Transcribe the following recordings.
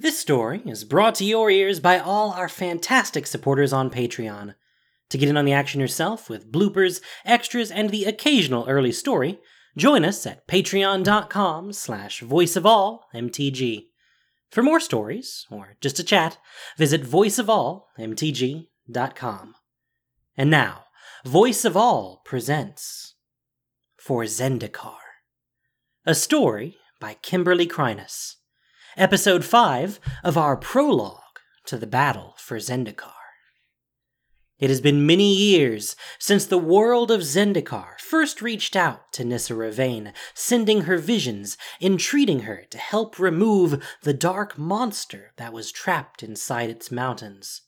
This story is brought to your ears by all our fantastic supporters on Patreon. To get in on the action yourself with bloopers, extras, and the occasional early story, join us at patreon.com slash voiceofallmtg. For more stories, or just to chat, visit voiceofallmtg.com. And now, Voice of All presents For Zendikar, a story by Kimberly Kreines, episode 5 of our prologue to the battle for Zendikar. It has been many years since the world of Zendikar first reached out to Nissa Revane, sending her visions, entreating her to help remove the dark monster that was trapped inside its mountains.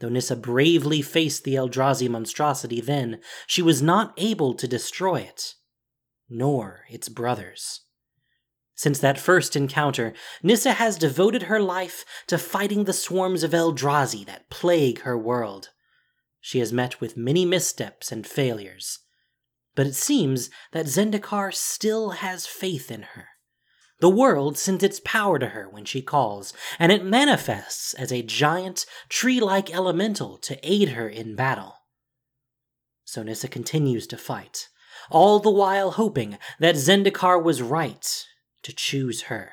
Though Nissa bravely faced the Eldrazi monstrosity then, she was not able to destroy it, nor its brothers. Since that first encounter, Nissa has devoted her life to fighting the swarms of Eldrazi that plague her world. She has met with many missteps and failures, but it seems that Zendikar still has faith in her. The world sends its power to her when she calls, and it manifests as a giant, tree like elemental to aid her in battle. So Nissa continues to fight, all the while hoping that Zendikar was right to choose her.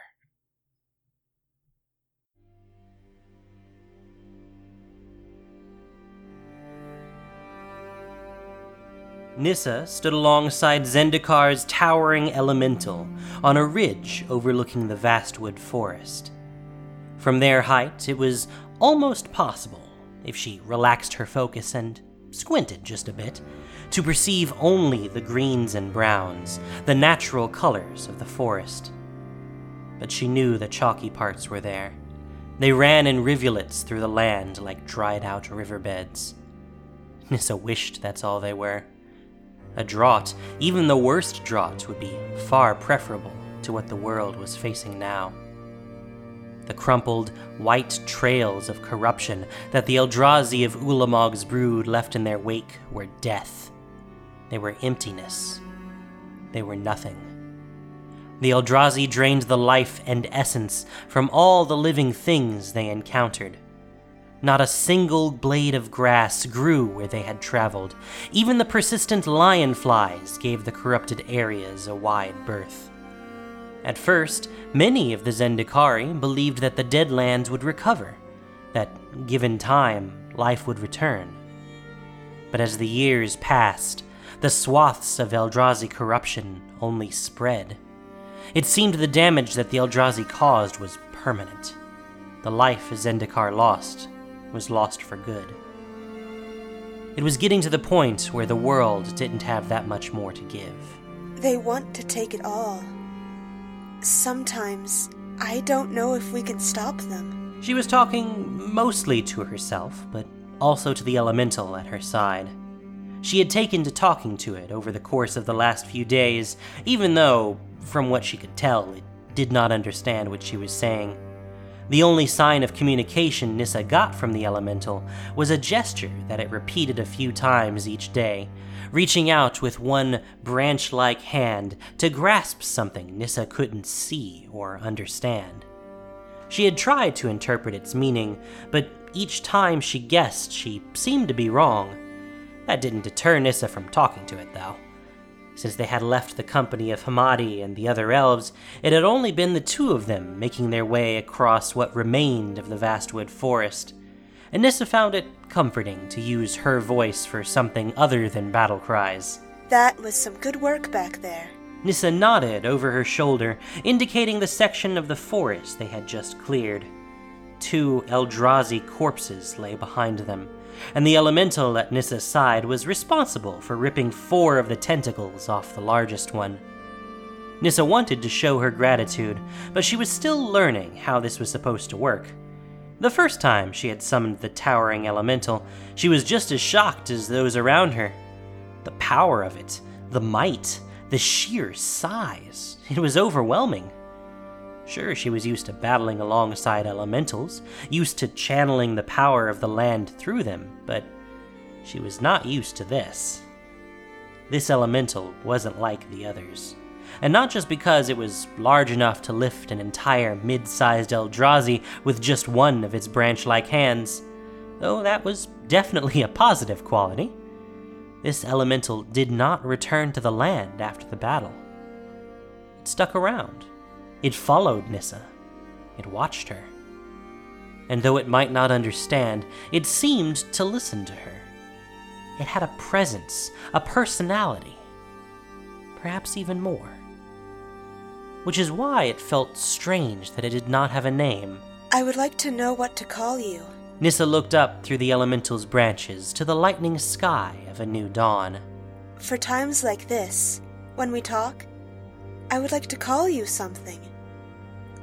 Nissa stood alongside Zendikar's towering elemental on a ridge overlooking the vastwood forest. From their height, it was almost possible, if she relaxed her focus and squinted just a bit, to perceive only the greens and browns, the natural colors of the forest. But she knew the chalky parts were there. They ran in rivulets through the land like dried out riverbeds. Nissa wished that's all they were. A drought, even the worst drought, would be far preferable to what the world was facing now. The crumpled, white trails of corruption that the Eldrazi of Ulamog's brood left in their wake were death. They were emptiness. They were nothing. The Eldrazi drained the life and essence from all the living things they encountered not a single blade of grass grew where they had traveled. Even the persistent lion flies gave the corrupted areas a wide berth. At first, many of the Zendikari believed that the Deadlands would recover, that, given time, life would return. But as the years passed, the swaths of Eldrazi corruption only spread. It seemed the damage that the Eldrazi caused was permanent. The life Zendikar lost was lost for good. It was getting to the point where the world didn't have that much more to give. They want to take it all. Sometimes I don't know if we can stop them. She was talking mostly to herself, but also to the elemental at her side. She had taken to talking to it over the course of the last few days, even though, from what she could tell, it did not understand what she was saying. The only sign of communication Nissa got from the elemental was a gesture that it repeated a few times each day, reaching out with one branch like hand to grasp something Nissa couldn't see or understand. She had tried to interpret its meaning, but each time she guessed, she seemed to be wrong. That didn't deter Nissa from talking to it, though. Since they had left the company of Hamadi and the other elves, it had only been the two of them making their way across what remained of the vastwood forest. And Nissa found it comforting to use her voice for something other than battle cries. That was some good work back there. Nissa nodded over her shoulder, indicating the section of the forest they had just cleared. Two Eldrazi corpses lay behind them, and the elemental at Nissa's side was responsible for ripping four of the tentacles off the largest one. Nissa wanted to show her gratitude, but she was still learning how this was supposed to work. The first time she had summoned the towering elemental, she was just as shocked as those around her. The power of it, the might, the sheer size, it was overwhelming. Sure, she was used to battling alongside elementals, used to channeling the power of the land through them, but she was not used to this. This elemental wasn't like the others. And not just because it was large enough to lift an entire mid sized Eldrazi with just one of its branch like hands, though that was definitely a positive quality. This elemental did not return to the land after the battle. It stuck around. It followed Nissa. It watched her. And though it might not understand, it seemed to listen to her. It had a presence, a personality. Perhaps even more. Which is why it felt strange that it did not have a name. I would like to know what to call you. Nissa looked up through the elemental's branches to the lightning sky of a new dawn. For times like this, when we talk, I would like to call you something.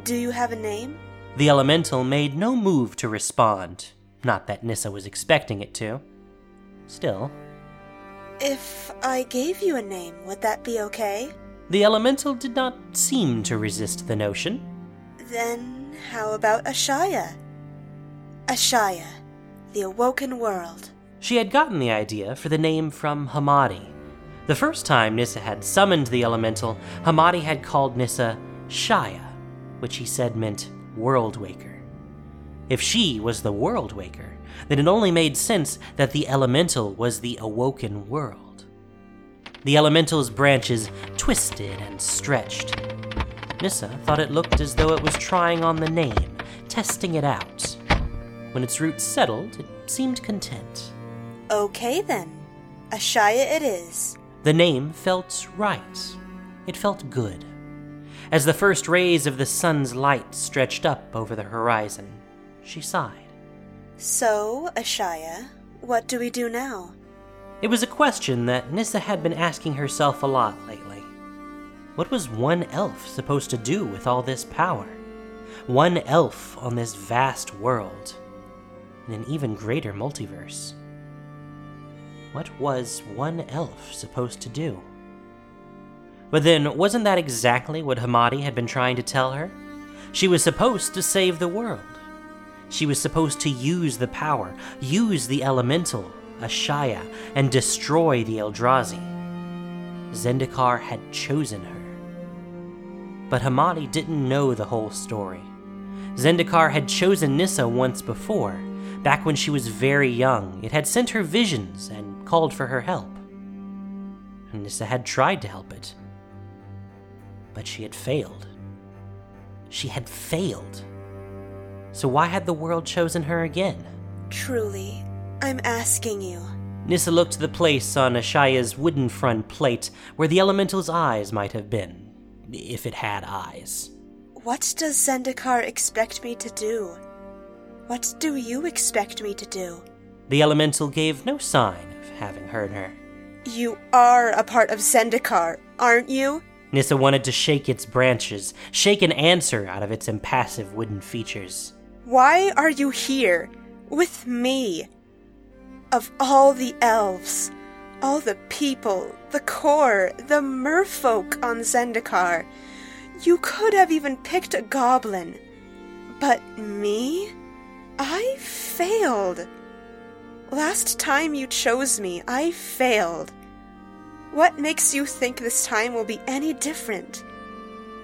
Do you have a name? The elemental made no move to respond, not that Nissa was expecting it to. Still, If I gave you a name, would that be okay? the elemental did not seem to resist the notion. Then how about Ashaya? Ashaya, the awoken world. She had gotten the idea for the name from Hamadi. The first time Nissa had summoned the elemental, Hamadi had called Nissa Shaya, which he said meant World Waker. If she was the World Waker, then it only made sense that the elemental was the awoken world. The elemental's branches twisted and stretched. Nissa thought it looked as though it was trying on the name, testing it out. When its roots settled, it seemed content. Okay then. Ashaya it is. The name felt right. It felt good. As the first rays of the sun's light stretched up over the horizon, she sighed. So, Ashaya, what do we do now? It was a question that Nissa had been asking herself a lot lately. What was one elf supposed to do with all this power? One elf on this vast world, in an even greater multiverse. What was one elf supposed to do? But then, wasn't that exactly what Hamadi had been trying to tell her? She was supposed to save the world. She was supposed to use the power, use the elemental, Ashaya, and destroy the Eldrazi. Zendikar had chosen her. But Hamadi didn't know the whole story. Zendikar had chosen Nissa once before. Back when she was very young, it had sent her visions and called for her help. Nissa had tried to help it. But she had failed. She had failed. So why had the world chosen her again? Truly, I'm asking you. Nissa looked to the place on Ashaya's wooden front plate where the elemental's eyes might have been, if it had eyes. What does Zendikar expect me to do? What do you expect me to do? The elemental gave no sign of having heard her. You are a part of Zendikar, aren't you? Nissa wanted to shake its branches, shake an answer out of its impassive wooden features. Why are you here? With me? Of all the elves, all the people, the kor, the merfolk on Zendikar, you could have even picked a goblin. But me? I failed. Last time you chose me, I failed. What makes you think this time will be any different?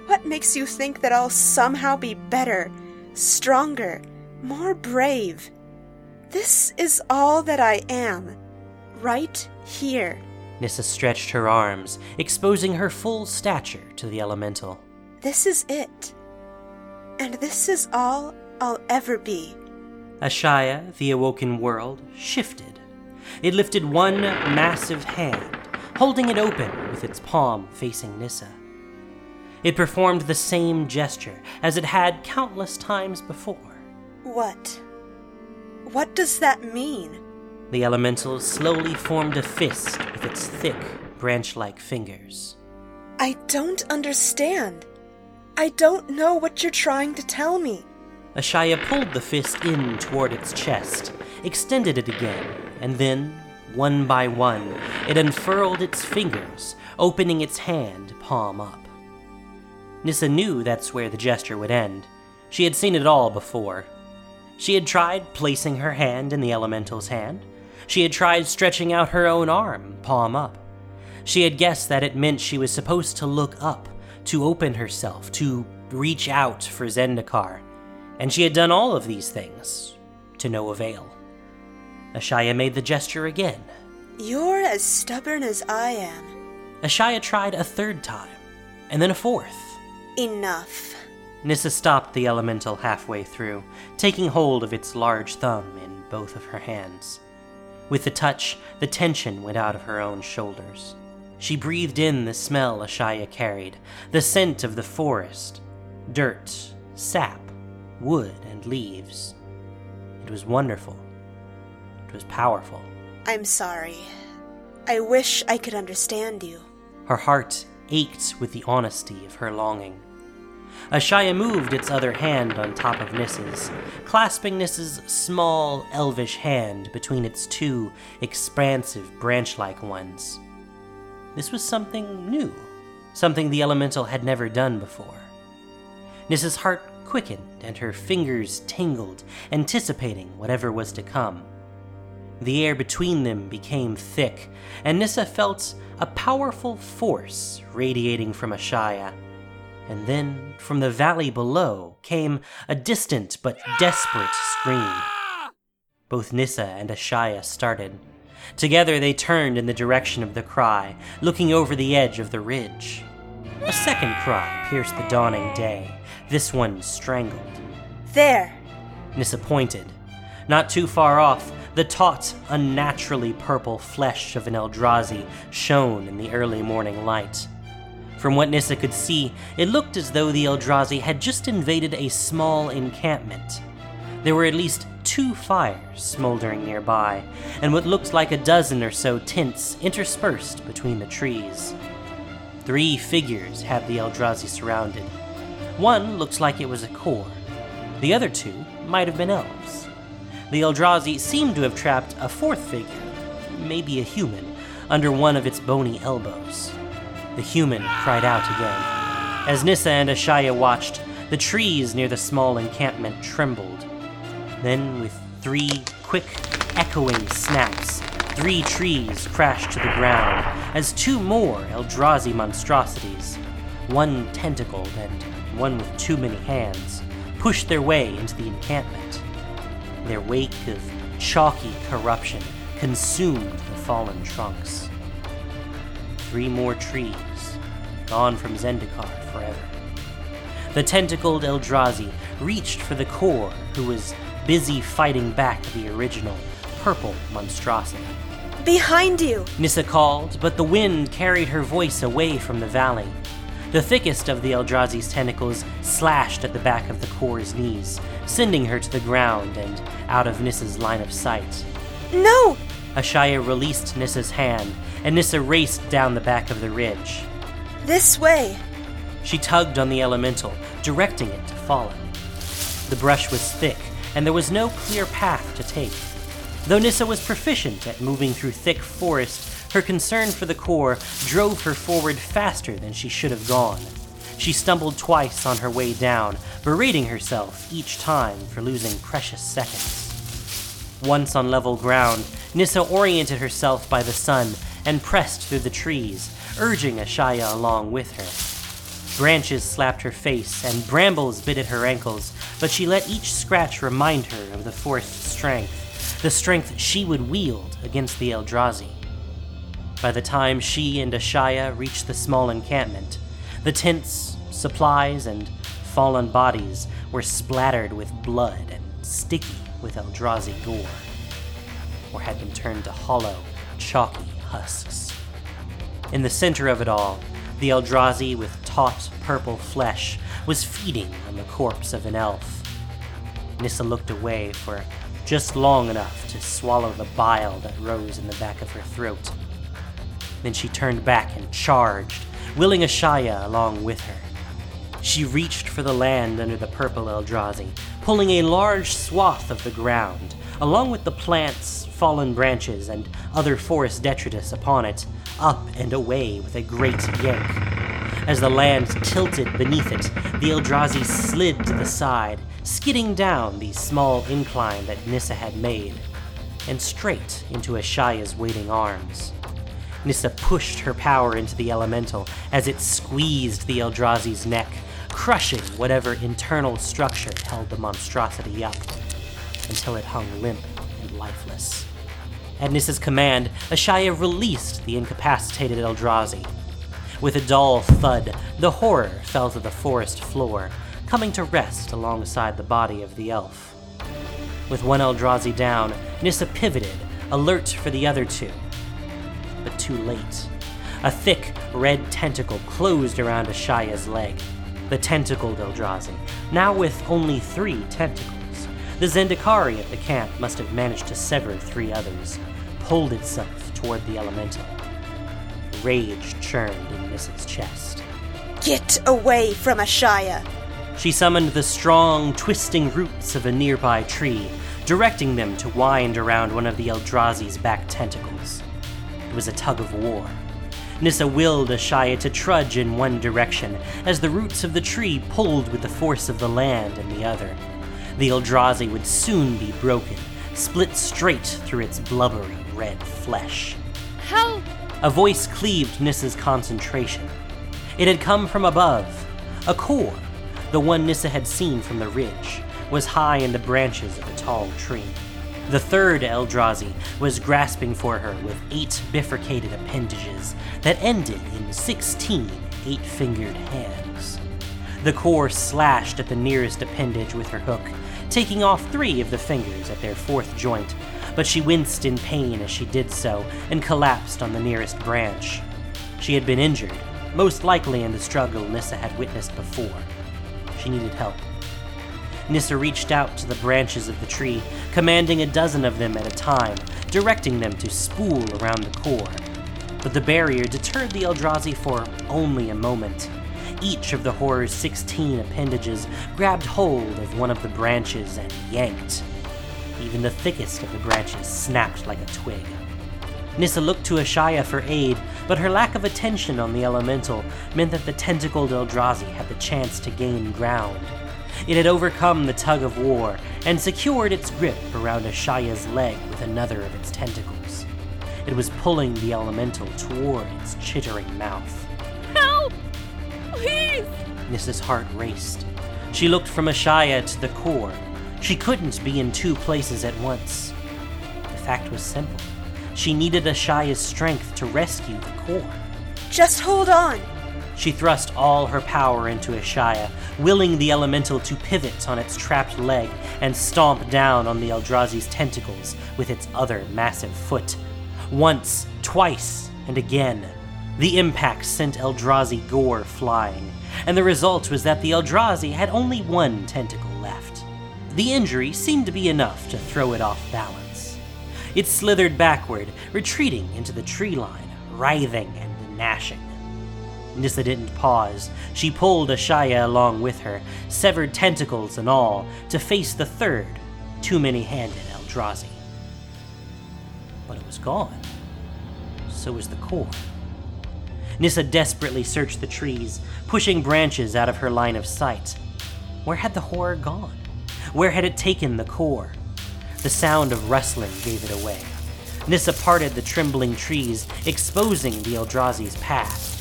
What makes you think that I'll somehow be better, stronger, more brave? This is all that I am, right here. Nissa stretched her arms, exposing her full stature to the elemental. This is it. And this is all I'll ever be. Ashaya, the awoken world, shifted. It lifted one massive hand, holding it open with its palm facing Nissa. It performed the same gesture as it had countless times before. What? What does that mean? The elemental slowly formed a fist with its thick, branch like fingers. I don't understand. I don't know what you're trying to tell me. Ashaya pulled the fist in toward its chest, extended it again, and then, one by one, it unfurled its fingers, opening its hand palm up. Nissa knew that's where the gesture would end. She had seen it all before. She had tried placing her hand in the elemental's hand. She had tried stretching out her own arm, palm up. She had guessed that it meant she was supposed to look up, to open herself, to reach out for Zendikar, and she had done all of these things to no avail. Ashaya made the gesture again. You're as stubborn as I am. Ashaya tried a third time, and then a fourth. Enough. Nissa stopped the elemental halfway through, taking hold of its large thumb in both of her hands. With the touch, the tension went out of her own shoulders. She breathed in the smell Ashaya carried, the scent of the forest dirt, sap, wood, and leaves. It was wonderful. Was powerful. I'm sorry. I wish I could understand you. Her heart ached with the honesty of her longing. Ashaya moved its other hand on top of Nissa's, clasping Nissa's small, elvish hand between its two expansive, branch like ones. This was something new, something the elemental had never done before. Nissa's heart quickened and her fingers tingled, anticipating whatever was to come. The air between them became thick, and Nissa felt a powerful force radiating from Ashaya. And then, from the valley below, came a distant but desperate scream. Both Nissa and Ashaya started. Together they turned in the direction of the cry, looking over the edge of the ridge. A second cry pierced the dawning day, this one strangled. There! Nissa pointed. Not too far off, the taut, unnaturally purple flesh of an Eldrazi shone in the early morning light. From what Nissa could see, it looked as though the Eldrazi had just invaded a small encampment. There were at least two fires smoldering nearby, and what looked like a dozen or so tents interspersed between the trees. Three figures had the Eldrazi surrounded. One looked like it was a kor. The other two might have been elves. The Eldrazi seemed to have trapped a fourth figure, maybe a human, under one of its bony elbows. The human cried out again. As Nissa and Ashaya watched, the trees near the small encampment trembled. Then, with three quick, echoing snaps, three trees crashed to the ground as two more Eldrazi monstrosities, one tentacled and one with too many hands, pushed their way into the encampment. Their wake of chalky corruption consumed the fallen trunks. Three more trees, gone from Zendikar forever. The tentacled Eldrazi reached for the kor, who was busy fighting back the original purple monstrosity. Behind you! Nissa called, but the wind carried her voice away from the valley. The thickest of the Eldrazi's tentacles slashed at the back of the kor's knees, sending her to the ground and out of Nissa's line of sight. No! Ashaya released Nissa's hand, and Nissa raced down the back of the ridge. This way! She tugged on the elemental, directing it to follow. The brush was thick, and there was no clear path to take. Though Nissa was proficient at moving through thick forest, her concern for the kor drove her forward faster than she should have gone. She stumbled twice on her way down, berating herself each time for losing precious seconds. Once on level ground, Nissa oriented herself by the sun and pressed through the trees, urging Ashaya along with her. Branches slapped her face and brambles bit at her ankles, but she let each scratch remind her of the forest's strength, the strength she would wield against the Eldrazi. By the time she and Ashaya reached the small encampment, the tents, supplies, and fallen bodies were splattered with blood and sticky with Eldrazi gore, or had been turned to hollow, chalky husks. In the center of it all, the Eldrazi with taut purple flesh was feeding on the corpse of an elf. Nissa looked away for just long enough to swallow the bile that rose in the back of her throat. Then she turned back and charged, willing Ashaya along with her. She reached for the land under the purple Eldrazi, pulling a large swath of the ground, along with the plants, fallen branches, and other forest detritus upon it, up and away with a great yank. As the land tilted beneath it, the Eldrazi slid to the side, skidding down the small incline that Nissa had made, and straight into Ashaya's waiting arms. Nissa pushed her power into the elemental as it squeezed the Eldrazi's neck, crushing whatever internal structure held the monstrosity up, until it hung limp and lifeless. At Nissa's command, Ashaya released the incapacitated Eldrazi. With a dull thud, the horror fell to the forest floor, coming to rest alongside the body of the elf. With one Eldrazi down, Nissa pivoted, alert for the other two. Too late. A thick, red tentacle closed around Ashaya's leg. The tentacled Eldrazi, now with only three tentacles. The Zendikari at the camp must have managed to sever three others, pulled itself toward the elemental. Rage churned in Nissa's chest. Get away from Ashaya! She summoned the strong, twisting roots of a nearby tree, directing them to wind around one of the Eldrazi's back tentacles. It was a tug of war. Nissa willed Ashaya to trudge in one direction, as the roots of the tree pulled with the force of the land in the other. The Eldrazi would soon be broken, split straight through its blubbery red flesh. Help! A voice cleaved Nissa's concentration. It had come from above. A kor, the one Nissa had seen from the ridge, was high in the branches of a tall tree. The third Eldrazi was grasping for her with eight bifurcated appendages that ended in sixteen eight fingered hands. The kor slashed at the nearest appendage with her hook, taking off three of the fingers at their fourth joint, but she winced in pain as she did so and collapsed on the nearest branch. She had been injured, most likely in the struggle Nissa had witnessed before. She needed help. Nissa reached out to the branches of the tree, commanding a dozen of them at a time, directing them to spool around the kor. But the barrier deterred the Eldrazi for only a moment. Each of the horror's 16 appendages grabbed hold of one of the branches and yanked. Even the thickest of the branches snapped like a twig. Nissa looked to Ashaya for aid, but her lack of attention on the elemental meant that the tentacled Eldrazi had the chance to gain ground. It had overcome the tug of war and secured its grip around Ashaya's leg with another of its tentacles. It was pulling the elemental toward its chittering mouth. Help! Please! Nissa's heart raced. She looked from Ashaya to the kor. She couldn't be in two places at once. The fact was simple. She needed Ashaya's strength to rescue the kor. Just hold on! She thrust all her power into Ashaya, willing the elemental to pivot on its trapped leg and stomp down on the Eldrazi's tentacles with its other massive foot. Once, twice, and again. The impact sent Eldrazi gore flying, and the result was that the Eldrazi had only one tentacle left. The injury seemed to be enough to throw it off balance. It slithered backward, retreating into the tree line, writhing and gnashing. Nissa didn't pause. She pulled Ashaya along with her, severed tentacles and all, to face the third, too many handed Eldrazi. But it was gone. So was the kor. Nissa desperately searched the trees, pushing branches out of her line of sight. Where had the horror gone? Where had it taken the kor? The sound of rustling gave it away. Nissa parted the trembling trees, exposing the Eldrazi's path.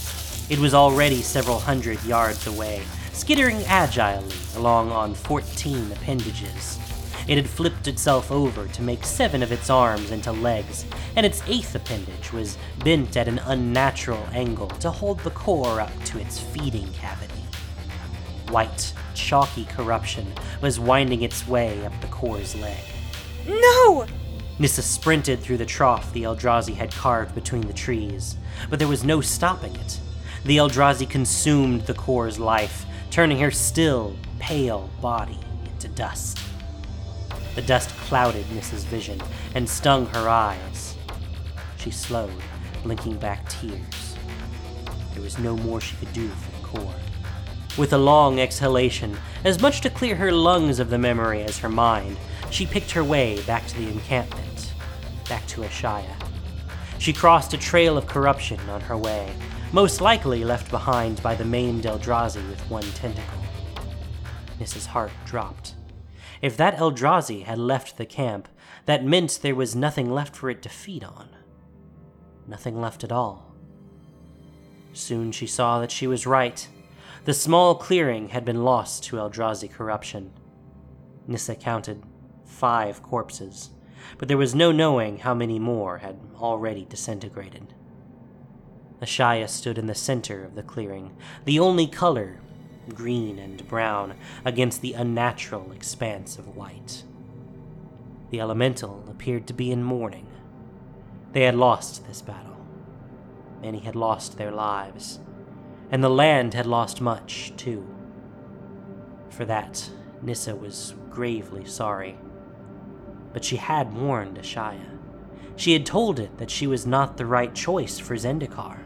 It was already several hundred yards away, skittering agilely along on 14 appendages. It had flipped itself over to make seven of its arms into legs, and its eighth appendage was bent at an unnatural angle to hold the kor up to its feeding cavity. White, chalky corruption was winding its way up the kor's leg. No! Nissa sprinted through the trough the Eldrazi had carved between the trees, but there was no stopping it. The Eldrazi consumed the kor's life, turning her still, pale body into dust. The dust clouded Nissa's vision and stung her eyes. She slowed, blinking back tears. There was no more she could do for the kor. With a long exhalation, as much to clear her lungs of the memory as her mind, she picked her way back to the encampment, back to Ashaya. She crossed a trail of corruption on her way, most likely left behind by the maimed Eldrazi with one tentacle. Nissa's heart dropped. If that Eldrazi had left the camp, that meant there was nothing left for it to feed on. nothing left at all. Soon she saw that she was right. The small clearing had been lost to Eldrazi corruption. Nissa counted five corpses, but there was no knowing how many more had already disintegrated. Ashaya stood in the center of the clearing, the only color, green and brown, against the unnatural expanse of white. The elemental appeared to be in mourning. They had lost this battle. Many had lost their lives, and the land had lost much, too. For that, Nissa was gravely sorry. But she had warned Ashaya. She had told it that she was not the right choice for Zendikar.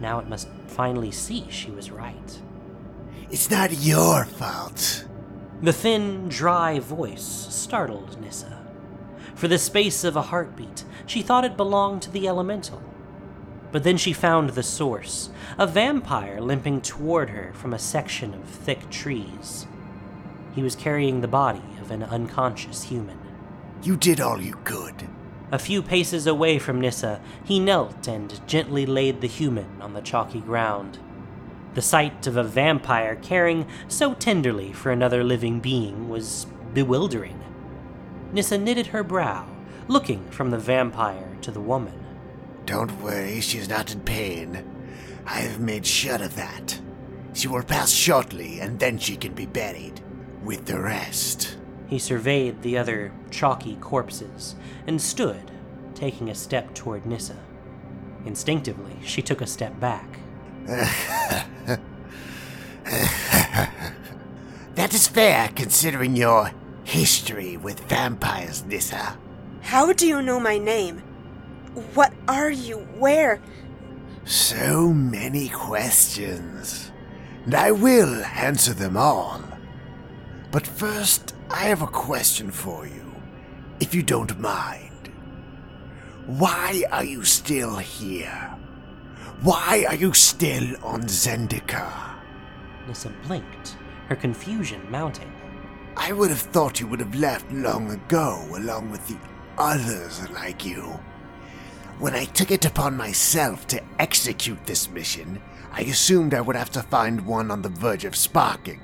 Now it must finally see she was right. It's not your fault. The thin, dry voice startled Nissa. For the space of a heartbeat, she thought it belonged to the elemental. But then she found the source a vampire limping toward her from a section of thick trees. He was carrying the body of an unconscious human. You did all you could. A few paces away from Nissa, he knelt and gently laid the human on the chalky ground. The sight of a vampire caring so tenderly for another living being was bewildering. Nissa knitted her brow, looking from the vampire to the woman. Don't worry, she's not in pain. I have made sure of that. She will pass shortly, and then she can be buried with the rest. He surveyed the other chalky corpses and stood, taking a step toward Nissa. Instinctively, she took a step back. That is fair, considering your history with vampires, Nissa. How do you know my name? What are you? Where? So many questions, and I will answer them all. But first, I have a question for you, if you don't mind. Why are you still here? Why are you still on Zendikar? Nissa blinked, her confusion mounting. I would have thought you would have left long ago, along with the others like you. When I took it upon myself to execute this mission, I assumed I would have to find one on the verge of sparking.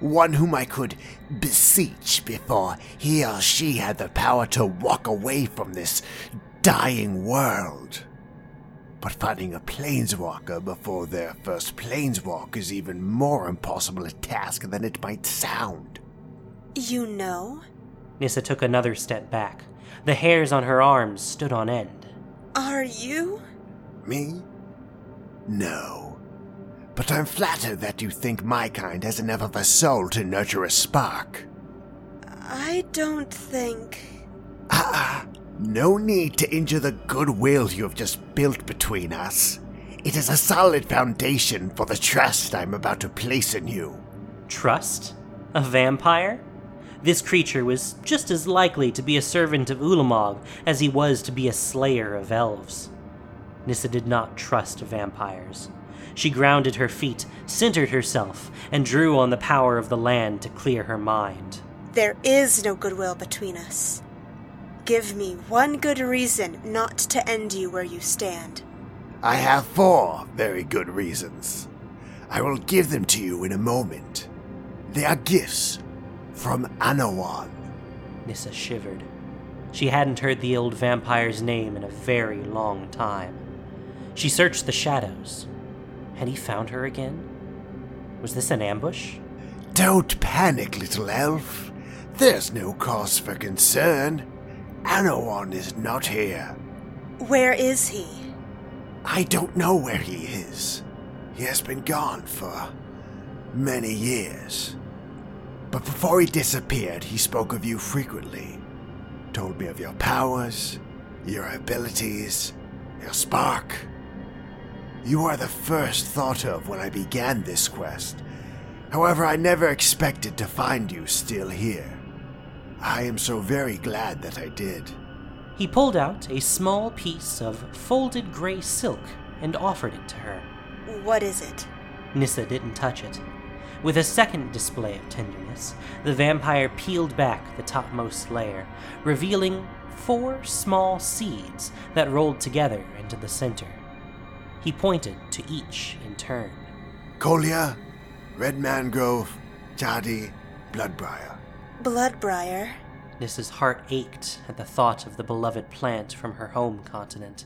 One whom I could beseech before he or she had the power to walk away from this dying world. But finding a planeswalker before their first planeswalk is even more impossible a task than it might sound. You know? Nissa took another step back. The hairs on her arms stood on end. Are you? Me? No. But I'm flattered that you think my kind has enough of a soul to nurture a spark. I don't think. Ah, no need to injure the goodwill you have just built between us. It is a solid foundation for the trust I'm about to place in you. Trust? A vampire? This creature was just as likely to be a servant of Ulamog as he was to be a slayer of elves. Nissa did not trust vampires. She grounded her feet, centered herself, and drew on the power of the land to clear her mind. There is no goodwill between us. Give me one good reason not to end you where you stand. I have four very good reasons. I will give them to you in a moment. They are gifts from Anowon. Nissa shivered. She hadn't heard the old vampire's name in a very long time. She searched the shadows. Had he found her again? Was this an ambush? Don't panic, little elf. There's no cause for concern. Anowon is not here. Where is he? I don't know where he is. He has been gone for many years. But before he disappeared, he spoke of you frequently. Told me of your powers, your abilities, your spark. You are the first thought of when I began this quest. However, I never expected to find you still here. I am so very glad that I did. He pulled out a small piece of folded gray silk and offered it to her. What is it? Nissa didn't touch it. With a second display of tenderness, the vampire peeled back the topmost layer, revealing four small seeds that rolled together into the center. He pointed to each in turn. Colia, Red Mangrove, Jadi, Bloodbriar. Bloodbriar. Nissa's heart ached at the thought of the beloved plant from her home continent,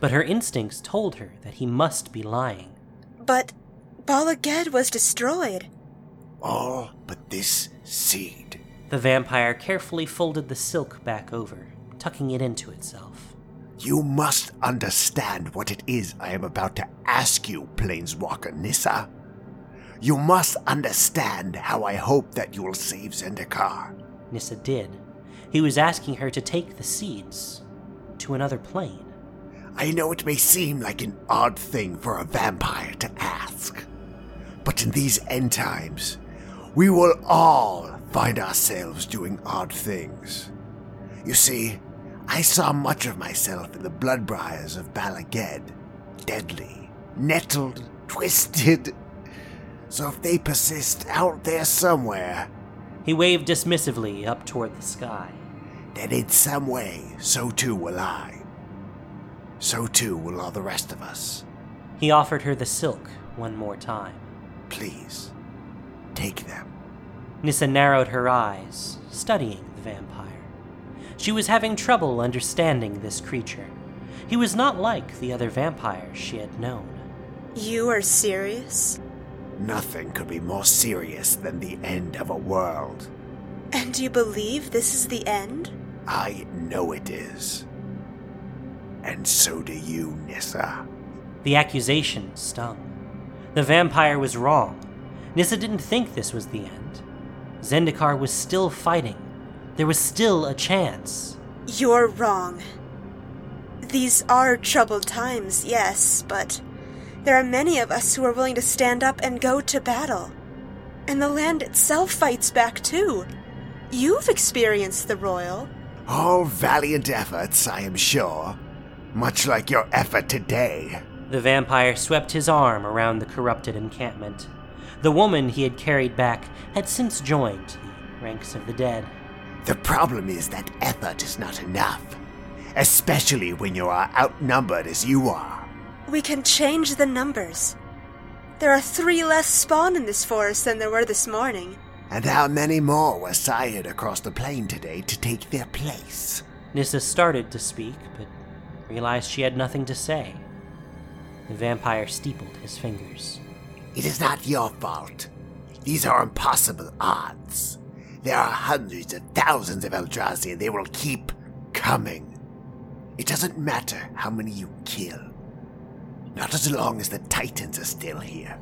but her instincts told her that he must be lying. But Bala Ged was destroyed. All but this seed. The vampire carefully folded the silk back over, tucking it into itself. You must understand what it is I am about to ask you, Planeswalker Nissa. You must understand how I hope that you will save Zendikar. Nissa did. He was asking her to take the seeds to another plane. I know it may seem like an odd thing for a vampire to ask, but in these end times, we will all find ourselves doing odd things. You see, I saw much of myself in the bloodbriars of Bala Ged, deadly, nettled, twisted. So if they persist out there somewhere, He waved dismissively up toward the sky. then in some way, so too will I. So too will all the rest of us. He offered her the silk one more time. Please, take them. Nissa narrowed her eyes, studying the vampire. She was having trouble understanding this creature. He was not like the other vampires she had known. You are serious? Nothing could be more serious than the end of a world. And you believe this is the end? I know it is. And so do you, Nissa. The accusation stung. The vampire was wrong. Nissa didn't think this was the end. Zendikar was still fighting. There was still a chance. You're wrong. These are troubled times, yes, but there are many of us who are willing to stand up and go to battle. And the land itself fights back too. You've experienced the Roil. All valiant efforts, I am sure. Much like your effort today. The vampire swept his arm around the corrupted encampment. The woman he had carried back had since joined the ranks of the dead. The problem is that effort is not enough. Especially when you are outnumbered as you are. We can change the numbers. There are three less spawn in this forest than there were this morning. And how many more were sired across the plain today to take their place? Nissa started to speak, but realized she had nothing to say. The vampire steepled his fingers. It is not your fault. These are impossible odds. There are hundreds of thousands of Eldrazi and they will keep coming. It doesn't matter how many you kill. Not as long as the Titans are still here.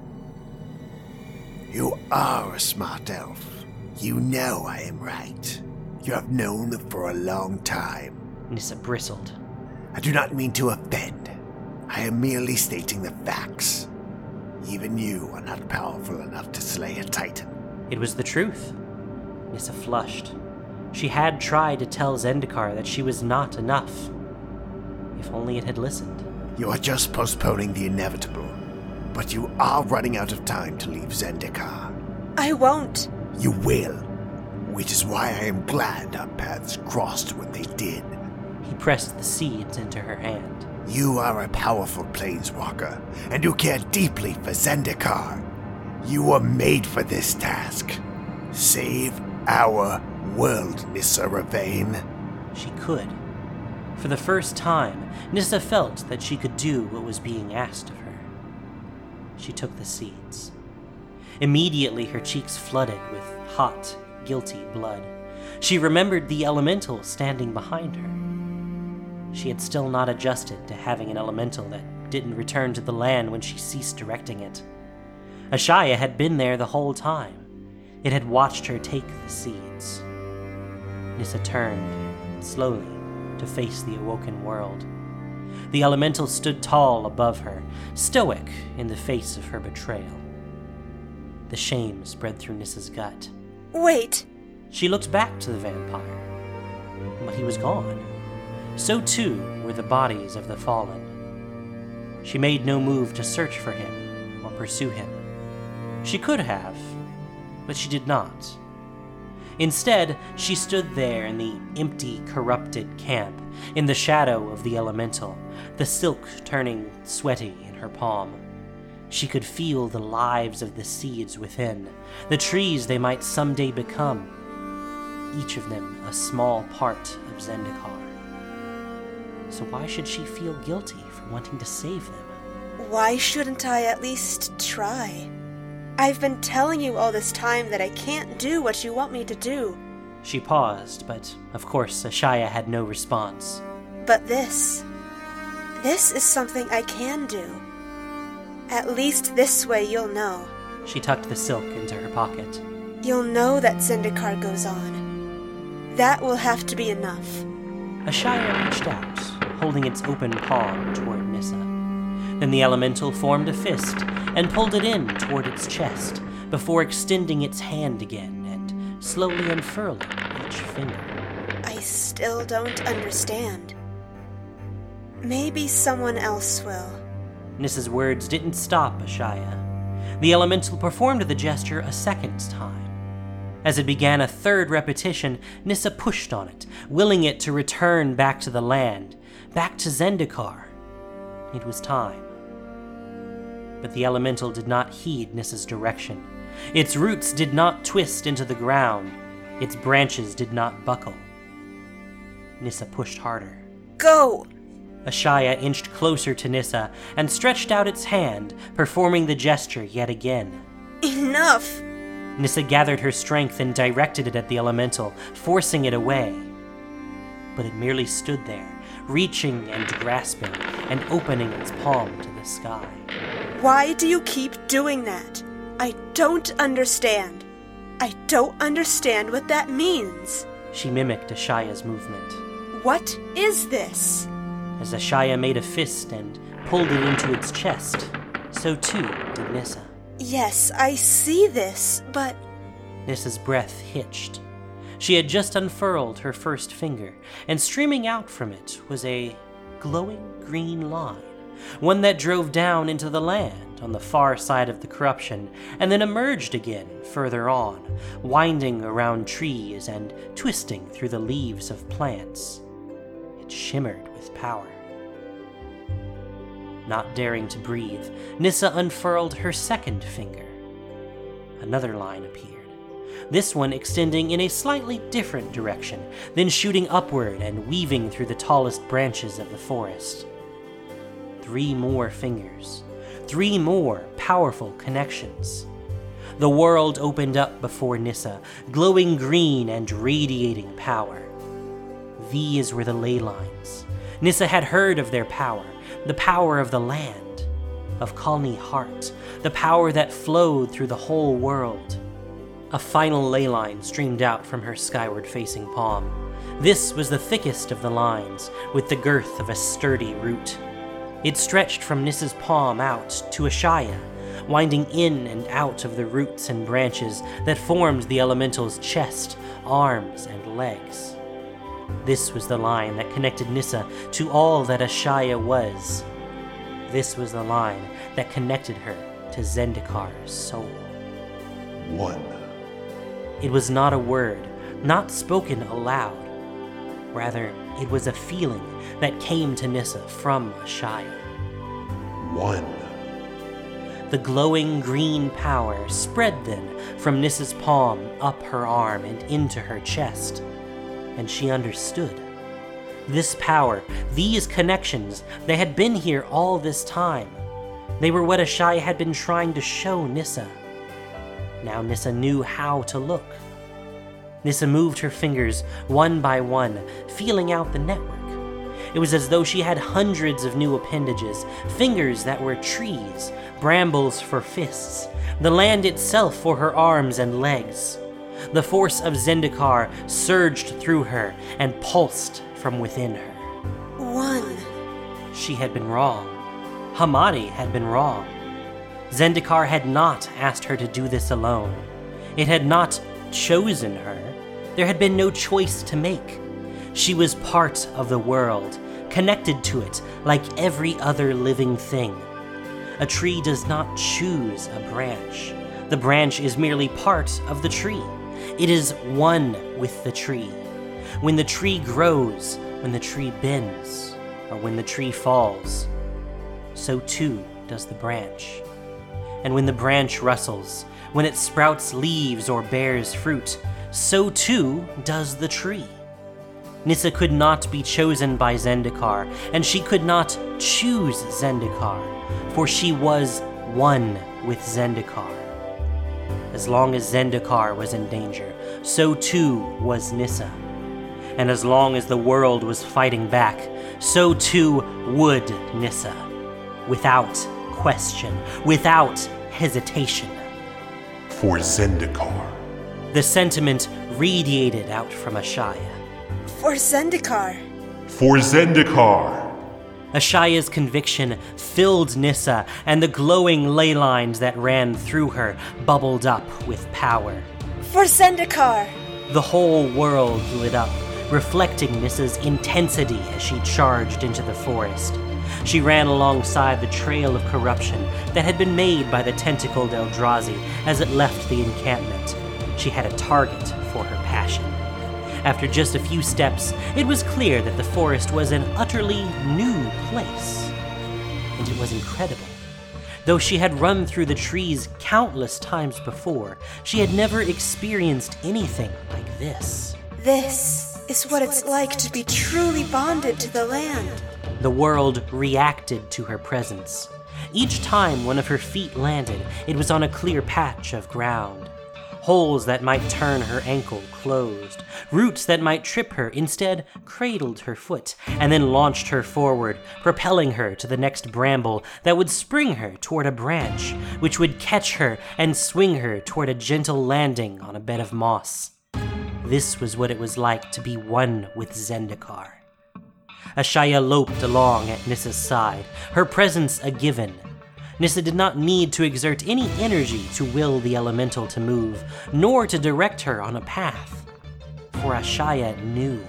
You are a smart elf. You know I am right. You have known for a long time. Nissa bristled. I do not mean to offend. I am merely stating the facts. Even you are not powerful enough to slay a Titan. It was the truth. Nissa flushed. She had tried to tell Zendikar that she was not enough. If only it had listened. You are just postponing the inevitable. But you are running out of time to leave Zendikar. I won't. You will. Which is why I am glad our paths crossed when they did. He pressed the seeds into her hand. You are a powerful planeswalker, and you care deeply for Zendikar. You were made for this task. Save our world, Nissa Revane. She could. For the first time, Nissa felt that she could do what was being asked of her. She took the seeds. Immediately, her cheeks flooded with hot, guilty blood. She remembered the elemental standing behind her. She had still not adjusted to having an elemental that didn't return to the land when she ceased directing it. Ashaya had been there the whole time. It had watched her take the seeds. Nissa turned, slowly, to face the awoken world. The elemental stood tall above her, stoic in the face of her betrayal. The shame spread through Nissa's gut. Wait. She looked back to the vampire, but he was gone. So too were the bodies of the fallen. She made no move to search for him or pursue him. She could have, but she did not. Instead, she stood there in the empty, corrupted camp, in the shadow of the elemental, the silk turning sweaty in her palm. She could feel the lives of the seeds within, the trees they might someday become, each of them a small part of Zendikar. So why should she feel guilty for wanting to save them? Why shouldn't I at least try? I've been telling you all this time that I can't do what you want me to do. She paused, but of course Ashaya had no response. But this. This is something I can do. At least this way you'll know. She tucked the silk into her pocket. You'll know that Zendikar goes on. That will have to be enough. Ashaya reached out, holding its open palm toward. Then the elemental formed a fist and pulled it in toward its chest before extending its hand again and slowly unfurling each finger. I still don't understand. Maybe someone else will. Nissa's words didn't stop Ashaya. The elemental performed the gesture a second time. As it began a third repetition, Nissa pushed on it, willing it to return back to the land, back to Zendikar. It was time. But the elemental did not heed Nissa's direction. Its roots did not twist into the ground, its branches did not buckle. Nissa pushed harder. Go! Ashaya inched closer to Nissa and stretched out its hand, performing the gesture yet again. Enough! Nissa gathered her strength and directed it at the elemental, forcing it away. But it merely stood there, reaching and grasping, and opening its palm to the sky. Why do you keep doing that? I don't understand. I don't understand what that means. She mimicked Ashaya's movement. What is this? As Ashaya made a fist and pulled it into its chest, so too did Nissa. Yes, I see this, but Nissa's breath hitched. She had just unfurled her first finger, and streaming out from it was a glowing green line, one that drove down into the land on the far side of the corruption, and then emerged again further on, winding around trees and twisting through the leaves of plants. It shimmered with power. Not daring to breathe, Nissa unfurled her second finger. Another line appeared, this one extending in a slightly different direction, then shooting upward and weaving through the tallest branches of the forest. Three more fingers, three more powerful connections. The world opened up before Nissa, glowing green and radiating power. These were the ley lines. Nissa had heard of their power, the power of the land, of Khalni Heart, the power that flowed through the whole world. A final ley line streamed out from her skyward facing palm. This was the thickest of the lines, with the girth of a sturdy root. It stretched from Nissa's palm out to Ashaya, winding in and out of the roots and branches that formed the elemental's chest, arms, and legs. This was the line that connected Nissa to all that Ashaya was. This was the line that connected her to Zendikar's soul. One. It was not a word, not spoken aloud. Rather, it was a feeling that came to Nissa from Ashaya. One. The glowing green power spread then from Nissa's palm up her arm and into her chest and she understood. This power, these connections, they had been here all this time. They were what Ashaya had been trying to show Nissa. Now Nissa knew how to look. Nissa moved her fingers one by one, feeling out the network. It was as though she had hundreds of new appendages, fingers that were trees, brambles for fists, the land itself for her arms and legs. The force of Zendikar surged through her and pulsed from within her. one. She had been wrong. Hamadi had been wrong. Zendikar had not asked her to do this alone. It had not chosen her. There had been no choice to make. She was part of the world, connected to it like every other living thing. A tree does not choose a branch. The branch is merely part of the tree. It is one with the tree. When the tree grows, when the tree bends, or when the tree falls, so too does the branch. And when the branch rustles, when it sprouts leaves or bears fruit, so too does the tree. Nissa could not be chosen by Zendikar, and she could not choose Zendikar, for she was one with Zendikar. As long as Zendikar was in danger, so too was Nissa. And as long as the world was fighting back, so too would Nissa. Without question, without hesitation. For Zendikar. The sentiment radiated out from Ashaya. For Zendikar. For Zendikar. Ashaya's conviction filled Nissa, and the glowing ley lines that ran through her bubbled up with power. For Zendikar. The whole world lit up, reflecting Nissa's intensity as she charged into the forest. She ran alongside the trail of corruption that had been made by the tentacled Eldrazi as it left the encampment. She had a target for her passion. After just a few steps, it was clear that the forest was an utterly new place. And it was incredible. Though she had run through the trees countless times before, she had never experienced anything like this. This is what it's like to be truly bonded to the land. The world reacted to her presence. Each time one of her feet landed, it was on a clear patch of ground. Holes that might turn her ankle closed. Roots that might trip her instead cradled her foot and then launched her forward, propelling her to the next bramble that would spring her toward a branch, which would catch her and swing her toward a gentle landing on a bed of moss. This was what it was like to be one with Zendikar. Ashaya loped along at Nissa's side, her presence a given. Nissa did not need to exert any energy to will the elemental to move, nor to direct her on a path. For Ashaya knew.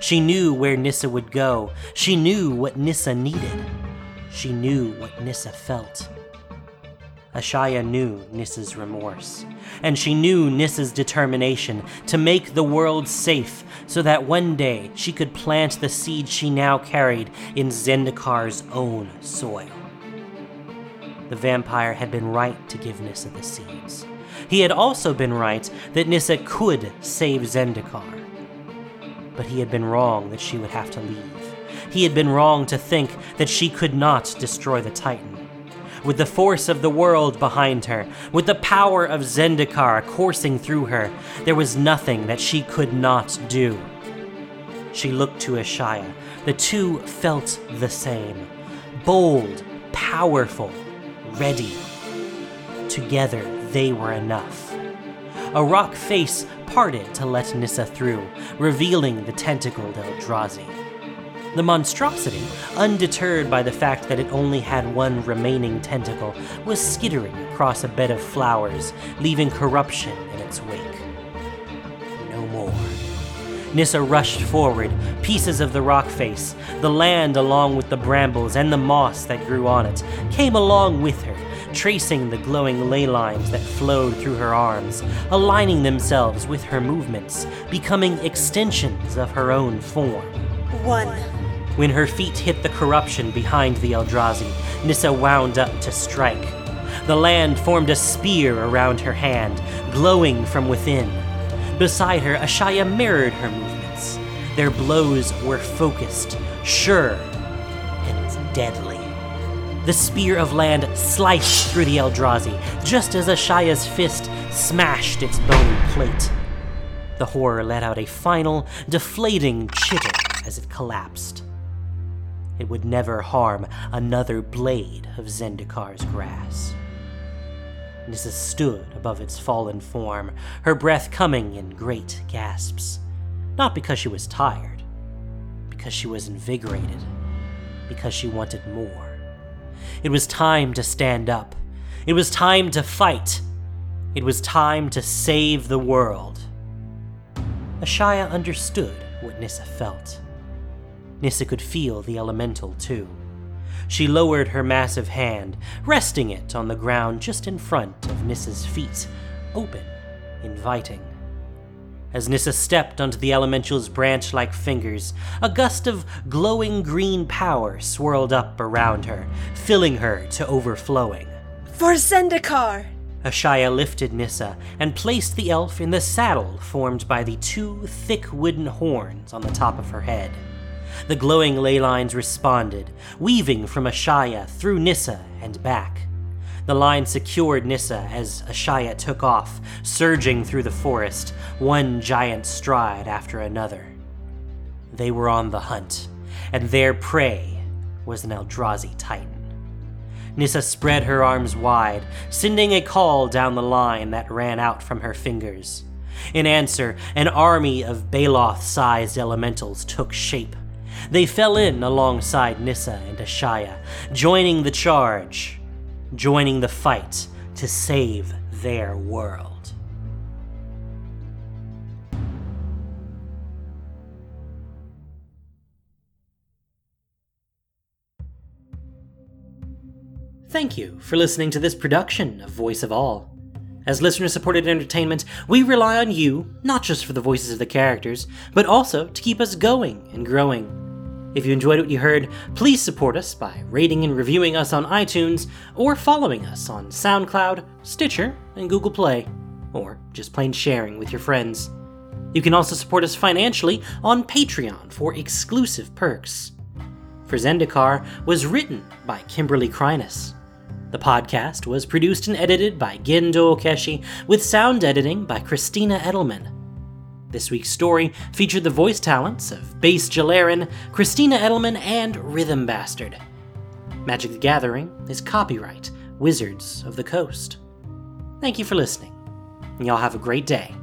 She knew where Nissa would go. She knew what Nissa needed. She knew what Nissa felt. Ashaya knew Nissa's remorse, and she knew Nissa's determination to make the world safe so that one day she could plant the seed she now carried in Zendikar's own soil. The vampire had been right to give Nissa the seeds. He had also been right that Nissa could save Zendikar. But he had been wrong that she would have to leave. He had been wrong to think that she could not destroy the Titan with the force of the world behind her, with the power of Zendikar coursing through her, there was nothing that she could not do. She looked to Ashaya. The two felt the same bold, powerful, ready. Together, they were enough. A rock face parted to let Nissa through, revealing the tentacled Eldrazi. The monstrosity, undeterred by the fact that it only had one remaining tentacle, was skittering across a bed of flowers, leaving corruption in its wake. Nissa rushed forward, pieces of the rock face, the land along with the brambles and the moss that grew on it, came along with her, tracing the glowing ley lines that flowed through her arms, aligning themselves with her movements, becoming extensions of her own form. One. When her feet hit the corruption behind the Eldrazi, Nissa wound up to strike. The land formed a spear around her hand, glowing from within. Beside her, Ashaya mirrored her movements. Their blows were focused, sure, and deadly. The spear of land sliced through the Eldrazi, just as Ashaya's fist smashed its bone plate. The horror let out a final, deflating chitter as it collapsed. It would never harm another blade of Zendikar's grass. Nissa stood above its fallen form, her breath coming in great gasps. Not because she was tired, because she was invigorated, because she wanted more. It was time to stand up. It was time to fight. It was time to save the world. Ashaya understood what Nissa felt. Nissa could feel the elemental too. She lowered her massive hand, resting it on the ground just in front of Nissa's feet, open, inviting. As Nissa stepped onto the elemental's branch like fingers, a gust of glowing green power swirled up around her, filling her to overflowing. For Zendikar! Ashaya lifted Nissa and placed the elf in the saddle formed by the two thick wooden horns on the top of her head. The glowing ley lines responded, weaving from Ashaya through Nissa and back. The line secured Nissa as Ashaya took off, surging through the forest, one giant stride after another. They were on the hunt, and their prey was an Eldrazi titan. Nissa spread her arms wide, sending a call down the line that ran out from her fingers. In answer, an army of Baloth sized elementals took shape. They fell in alongside Nissa and Ashaya, joining the charge, joining the fight to save their world. Thank you for listening to this production of Voice of All. As listener supported entertainment, we rely on you, not just for the voices of the characters, but also to keep us going and growing. If you enjoyed what you heard, please support us by rating and reviewing us on iTunes or following us on SoundCloud, Stitcher, and Google Play, or just plain sharing with your friends. You can also support us financially on Patreon for exclusive perks. For Zendikar was written by Kimberly Kreines. The podcast was produced and edited by Gendo Okeshi, with sound editing by Christina Edelman. This week's story featured the voice talents of Bass Jalarin, Christina Edelman, and Rhythm Bastard. Magic the Gathering is copyright Wizards of the Coast. Thank you for listening, y'all have a great day.